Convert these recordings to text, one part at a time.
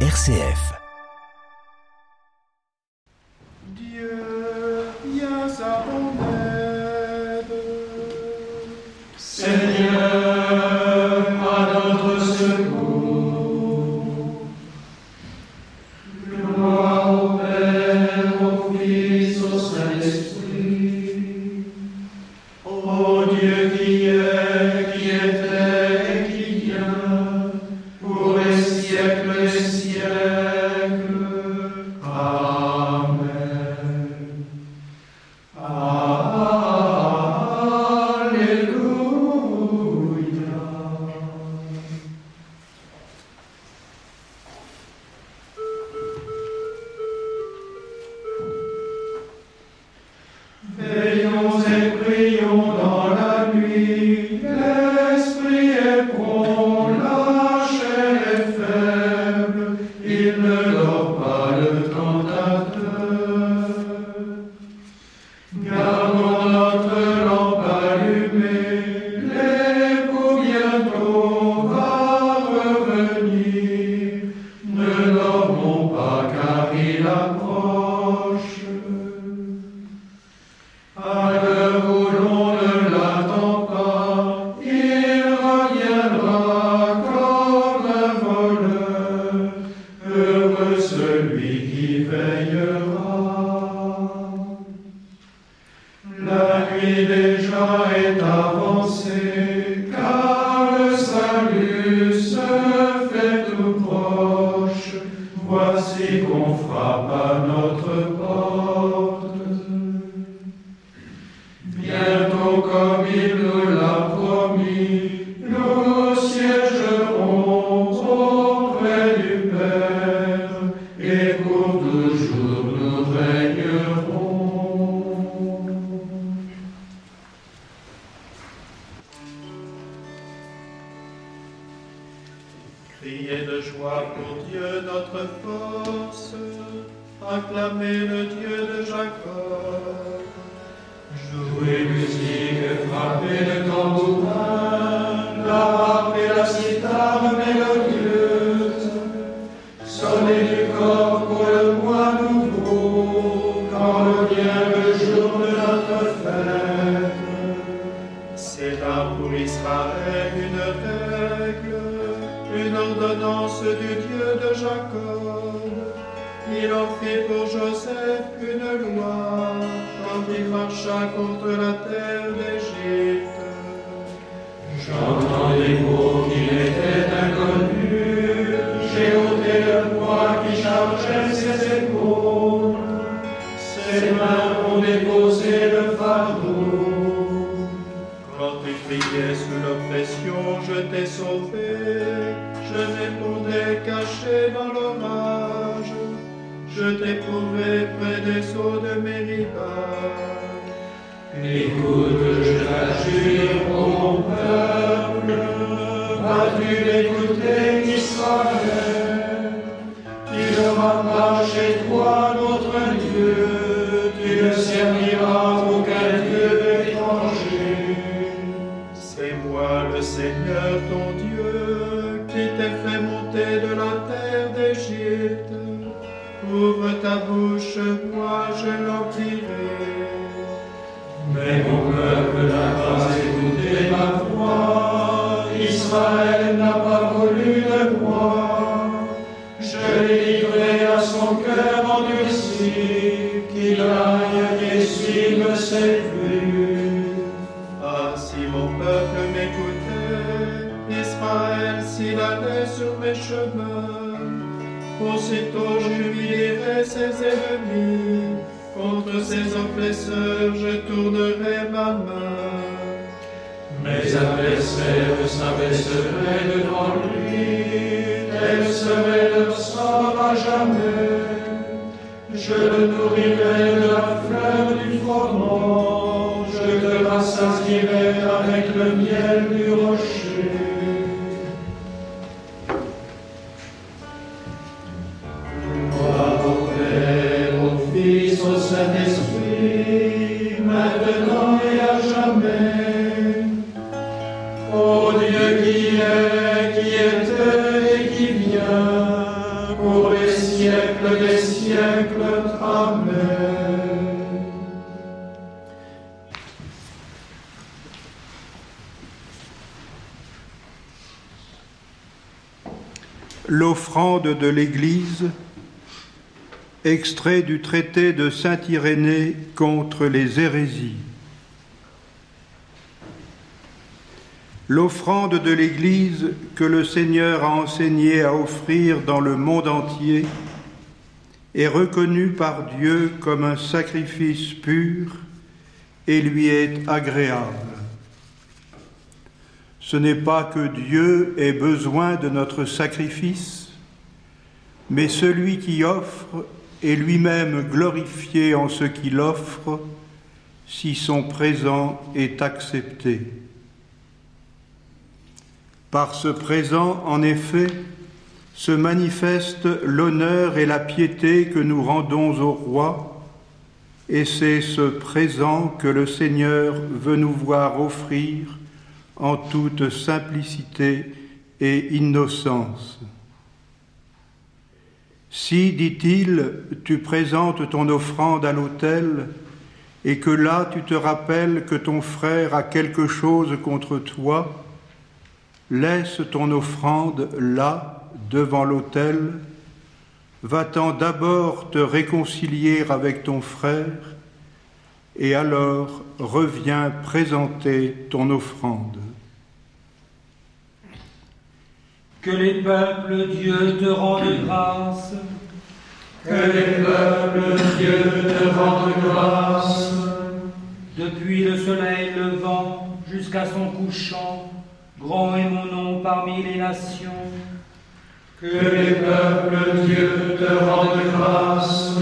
RCF. Ne dort pas le tentateur. Gardons notre lampe allumée, l'époux bientôt va revenir. Ne dormons pas car il approche. À de Jacob. Il en fit pour Joseph une loi quand il marcha contre la terre d'Égypte. J'entends des mots qui m'étaient inconnus, j'ai ôté le poids qui chargeait ses épaules. Ses mains ont déposé le fardeau. Quand tu criais sous l'oppression, je t'ai sauvé. Je répondais caché dans l'orage. Je t'ai prouvé près des eaux de Mériba. Écoute, je t'assure, mon peuple, vas-tu l'écouter, Israël? Tu ne vas pas Ouvre ta bouche, moi je l'emplirai. Mais mon peuple n'a pas écouté ma voix, Israël n'a pas voulu de moi. Je l'ai livré à son cœur endurci, qu'il aille et suive ses vues. Ah, si mon peuple m'écoutait, Israël s'il allait sur mes chemins, aussitôt j'humilierais ses ennemis, contre ses oppresseurs je tournerai ma main. Mes adversaires s'abaisseraient devant lui, tel serait leur sort à jamais. Je le nourrirai de la fleur du froment, je te rassasierai avec le miel du rocher. Maintenant et à jamais. Ô Dieu qui est, qui était et qui vient, siècles des siècles. Amen. L'offrande de l'Église, extrait du traité de Saint-Irénée contre les hérésies. L'offrande de l'Église que le Seigneur a enseigné à offrir dans le monde entier est reconnue par Dieu comme un sacrifice pur et lui est agréable. Ce n'est pas que Dieu ait besoin de notre sacrifice, mais celui qui offre est lui-même glorifié en ce qu'il offre si son présent est accepté. Par ce présent, en effet, se manifeste l'honneur et la piété que nous rendons au roi, et c'est ce présent que le Seigneur veut nous voir offrir en toute simplicité et innocence. Si, dit-il, tu présentes ton offrande à l'autel, et que là tu te rappelles que ton frère a quelque chose contre toi, Laisse ton offrande là, devant l'autel, va-t'en d'abord te réconcilier avec ton frère, et alors reviens présenter ton offrande. Que les peuples, Dieu, te rendent grâce. Que les peuples, Dieu, te rendent grâce. Depuis le soleil levant jusqu'à son couchant, Grand est mon nom parmi les nations. Que les peuples, Dieu, te rendent grâce.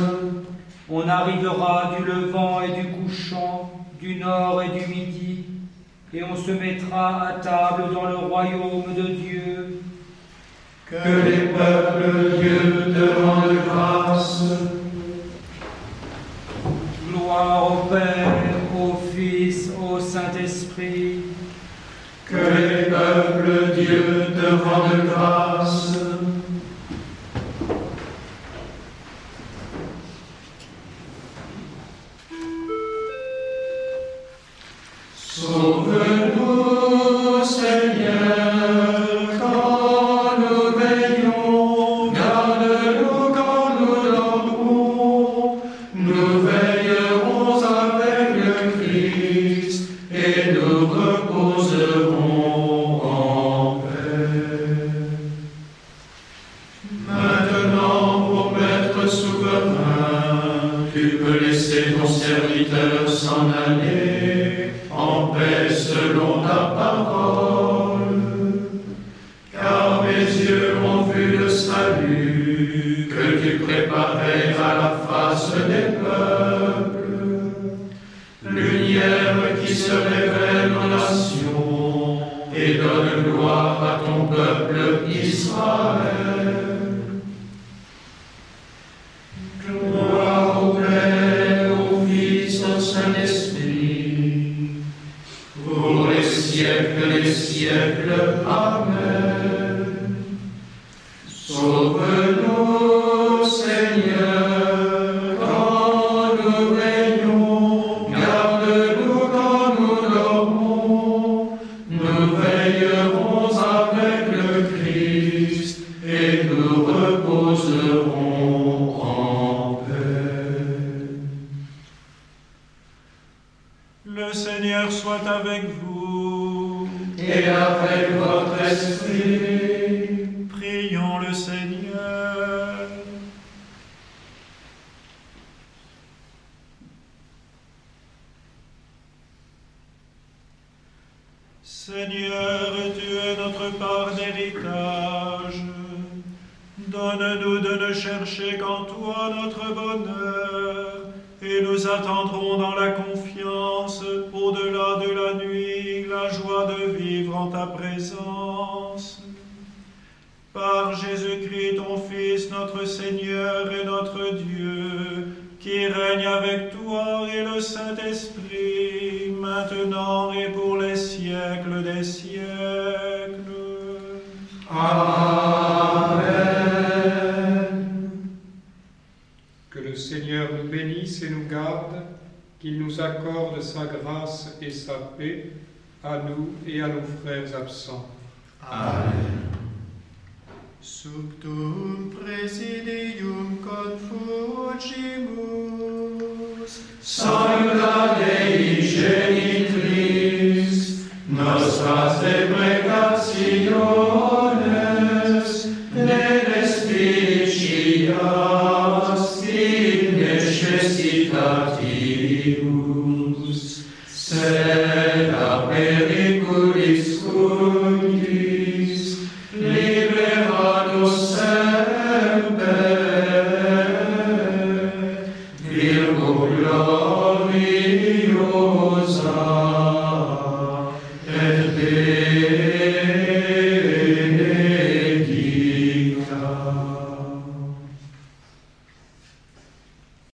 On arrivera du levant et du couchant, du nord et du midi, et on se mettra à table dans le royaume de Dieu. Que les peuples, Dieu, te rendent grâce. Gloire au Père, au Fils, au Saint-Esprit que les peuples, Dieu, te rendent grâce. des peuples, lumière qui se révèle aux nations et donne gloire à ton peuple Israël. Gloire au Père, au Fils, au Saint-Esprit, pour les siècles, les siècles, Amen. Sauve-nous. et nous reposerons en paix. Le Seigneur soit avec vous et avec votre esprit. Prions le Seigneur. Seigneur, tu es notre part d'héritage Donne-nous de ne chercher qu'en toi notre bonheur, et nous attendrons dans la confiance, au-delà de la nuit, la joie de vivre en ta présence. Par Jésus-Christ, ton Fils, notre Seigneur et notre Dieu, qui règne avec toi et le Saint-Esprit, maintenant et pour les siècles des siècles. Amen. Seigneur nous bénisse et nous garde, qu'il nous accorde sa grâce et sa paix à nous et à nos frères absents. Amen. Subtum presidium confugimus, Sancta